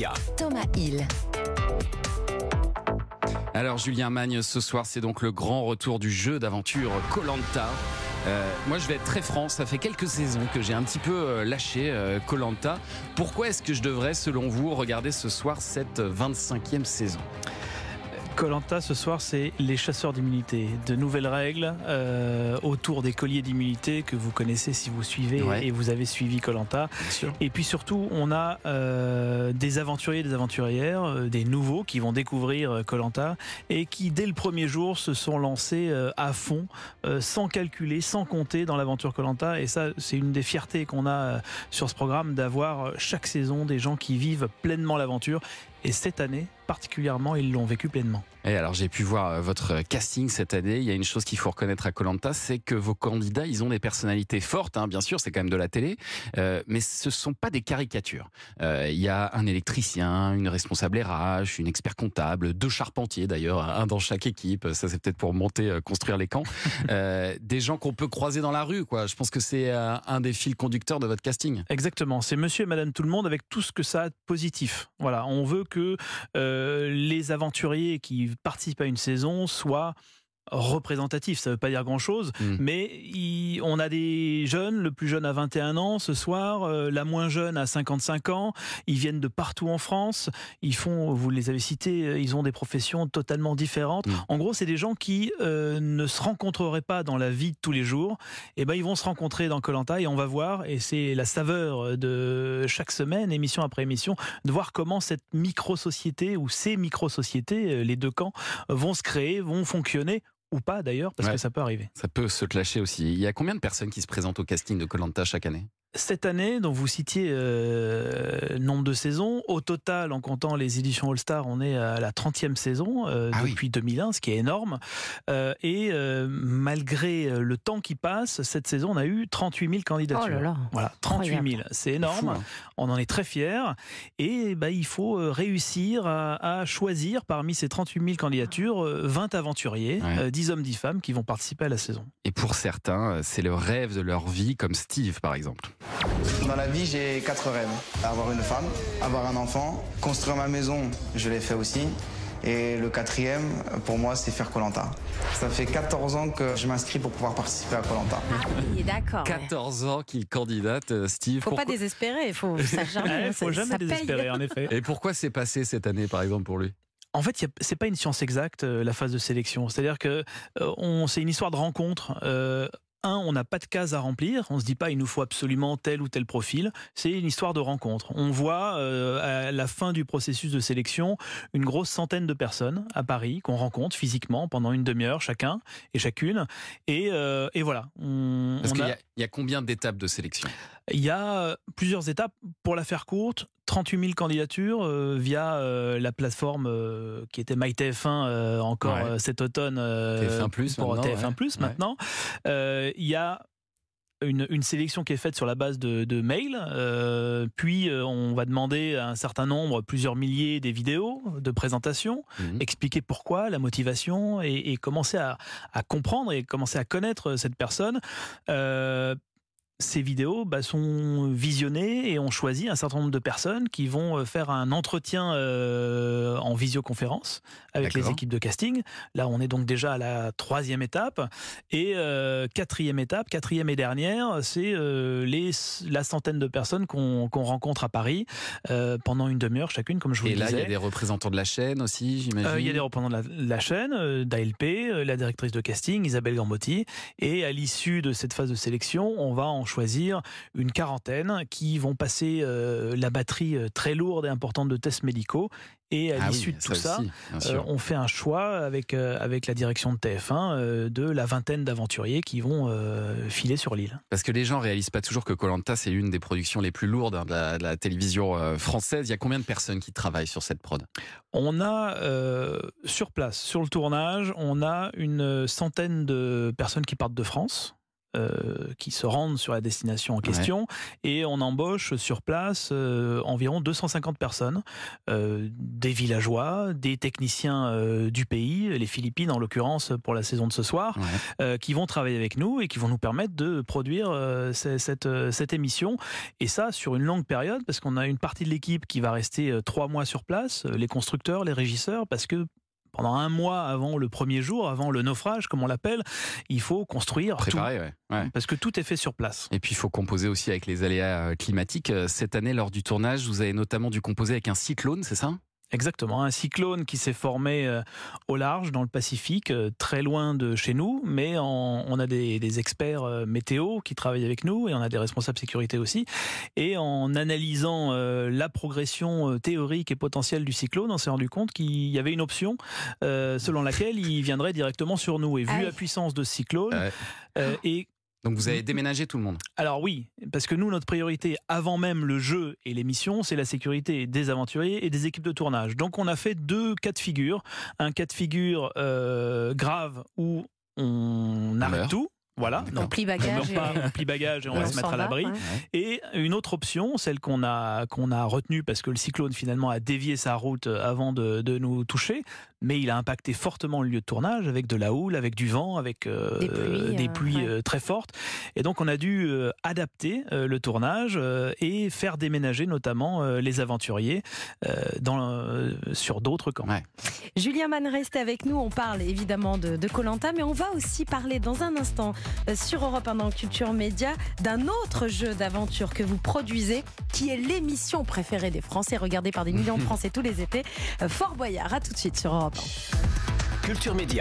médias. Thomas Hill. Alors Julien Magne, ce soir c'est donc le grand retour du jeu d'aventure Colanta. Euh, moi je vais être très franc, ça fait quelques saisons que j'ai un petit peu euh, lâché Colanta. Pourquoi est-ce que je devrais selon vous regarder ce soir cette 25e saison? Colanta ce soir, c'est les chasseurs d'immunité. De nouvelles règles euh, autour des colliers d'immunité que vous connaissez si vous suivez et vous avez suivi Colanta. Et puis surtout, on a euh, des aventuriers, des aventurières, euh, des nouveaux qui vont découvrir Colanta et qui dès le premier jour se sont lancés à fond, sans calculer, sans compter dans l'aventure Colanta. Et ça, c'est une des fiertés qu'on a sur ce programme d'avoir chaque saison des gens qui vivent pleinement l'aventure. Et cette année, particulièrement, ils l'ont vécu pleinement. Et alors j'ai pu voir euh, votre casting cette année. Il y a une chose qu'il faut reconnaître à Colanta, c'est que vos candidats, ils ont des personnalités fortes. Hein, bien sûr, c'est quand même de la télé, euh, mais ce sont pas des caricatures. Euh, il y a un électricien, une responsable RH, une expert comptable, deux charpentiers d'ailleurs, un dans chaque équipe. Ça c'est peut-être pour monter, construire les camps. des gens qu'on peut croiser dans la rue, quoi. Je pense que c'est un des fils conducteurs de votre casting. Exactement. C'est Monsieur et Madame tout le monde avec tout ce que ça a de positif. Voilà. On veut que les aventuriers qui participe à une saison soit représentatif, ça ne veut pas dire grand-chose, hmm. mais on a des jeunes, le plus jeune a 21 ans ce soir, euh, la moins jeune a 55 ans, ils viennent de partout en France, ils font, vous les avez cités, euh, ils ont des professions totalement différentes. Hmm. En gros, c'est des gens qui euh, ne se rencontreraient pas dans la vie de tous les jours, et eh ben ils vont se rencontrer dans Colanta et on va voir, et c'est la saveur de chaque semaine, émission après émission, de voir comment cette micro-société ou ces micro-sociétés, les deux camps, vont se créer, vont fonctionner ou pas d'ailleurs, parce que ça peut arriver. Ça peut se clasher aussi. Il y a combien de personnes qui se présentent au casting de Colanta chaque année? Cette année, dont vous citiez euh, nombre de saisons, au total, en comptant les éditions All-Star, on est à la 30e saison euh, ah depuis 2001, ce qui est énorme. Euh, et malgré le temps qui passe, cette saison, on a eu 38 000 candidatures. Oh là là. Voilà, 38 000, c'est énorme. Hein. On en est très fiers. Et bah, il faut réussir à, choisir parmi ces 38 000 candidatures 20 aventuriers, 10 hommes, 10 femmes qui vont participer à la saison. Et pour certains, c'est le rêve de leur vie, comme Steve par exemple. Dans la vie, j'ai quatre rêves. Avoir une femme, avoir un enfant, construire ma maison, je l'ai fait aussi. Et le quatrième, pour moi, c'est faire Colanta. Ça fait 14 ans que je m'inscris pour pouvoir participer à Colanta. Ah oui, d'accord. 14 ans qu'il candidate, euh, Steve. Faut pas désespérer, il faut, jamais, faut jamais désespérer, en effet. Et pourquoi c'est passé cette année, par exemple, pour lui? En fait, c'est pas une science exacte euh, la phase de sélection. C'est-à-dire que euh, c'est une histoire de rencontre un, on n'a pas de cases à remplir. On se dit pas il nous faut absolument tel ou tel profil. C'est une histoire de rencontre. On voit euh, à la fin du processus de sélection une grosse centaine de personnes à Paris qu'on rencontre physiquement pendant une demi-heure chacun et chacune. Et, euh, voilà. Parce qu'il y, a combien d'étapes de sélection? Il y a plusieurs étapes. Pour la faire courte, 38 000 candidatures euh, via euh, la plateforme euh, qui était MyTF1 encore cet automne TF1 Plus pour TF1 Plus maintenant. Il y a une, sélection qui est faite sur la base de, de mails, puis on va demander à un certain nombre, plusieurs milliers, des vidéos de présentation, mhm. expliquer pourquoi, la motivation, et, commencer à, à, comprendre et commencer à connaître cette personne ces vidéos bah, sont visionnées et on choisit un certain nombre de personnes qui vont euh, faire un entretien euh, en visioconférence avec les équipes de casting. Là, on est donc déjà à la troisième étape. Et euh, quatrième étape, quatrième et dernière, c'est les la centaine de personnes qu'on rencontre à Paris pendant une demi-heure chacune, comme je vous le disais. Et là, il y a des représentants de la chaîne aussi, j'imagine Il y a des représentants de la, chaîne, d'ALP, la directrice de casting, Isabelle Gambotti. Et à l'issue de cette phase de sélection, on va en choisir une quarantaine qui vont passer euh, la batterie euh, très lourde et importante de tests médicaux. Et à ah l'issue de tout ça, euh, on fait un choix avec, avec la direction de TF1 de la vingtaine d'aventuriers qui vont filer sur l'île. Parce que les gens réalisent pas toujours que Colanta c'est l'une des productions les plus lourdes hein, de, la, de, la, télévision française. Il y a combien de personnes qui travaillent sur cette prod? On a sur place, sur le tournage, on a une centaine de personnes qui partent de France qui se rendent sur la destination en question et on embauche sur place environ 250 personnes, des villageois, des techniciens du pays, les Philippines en l'occurrence pour la saison de ce soir, qui vont travailler avec nous et qui vont nous permettre de produire cette, cette émission. Et ça sur une longue période parce qu'on a une partie de l'équipe qui va rester trois mois sur place, les constructeurs, les régisseurs, parce que pendant un mois avant le premier jour, avant le naufrage, comme on l'appelle, il faut construire Préparer, tout. Parce que tout est fait sur place. Et puis il faut composer aussi avec les aléas euh, climatiques. Euh, cette année, lors du tournage, vous avez notamment dû composer avec un cyclone, c'est ça? Exactement, un cyclone qui s'est formé euh, au large dans le Pacifique, euh, très loin de chez nous, mais on a des, experts euh, météo qui travaillent avec nous et on a des responsables sécurité aussi. Et en analysant la progression théorique et potentielle du cyclone, on s'est rendu compte qu'il y avait une option selon laquelle il viendrait directement sur nous. Et vu la puissance de ce cyclone, et donc vous avez déménagé tout le monde Alors oui, parce que nous, notre priorité, avant même le jeu et l'émission, c'est la sécurité des aventuriers et des équipes de tournage. Donc on a fait deux cas de figure. Un cas de figure euh, grave où on arrête tout, voilà, on plie bagage, on, bagage et on va se mettre à l'abri. Et une autre option, celle qu'on a qu'on a retenue parce que le cyclone finalement a dévié sa route avant de, de nous toucher, mais il a impacté fortement le lieu de tournage avec de la houle, avec du vent, avec euh, des pluies, euh, euh, très fortes. Et donc on a dû adapter le tournage et faire déménager notamment les aventuriers dans, sur d'autres camps. Julien Man reste avec nous. On parle évidemment de Colanta, mais on va aussi parler dans un instant sur Europe 1 dans Culture Média d'un autre jeu d'aventure que vous produisez, qui est l'émission préférée des Français, regardée par des millions de Français tous les étés. Fort Boyard. À tout de suite sur Europe 1. Culture Média.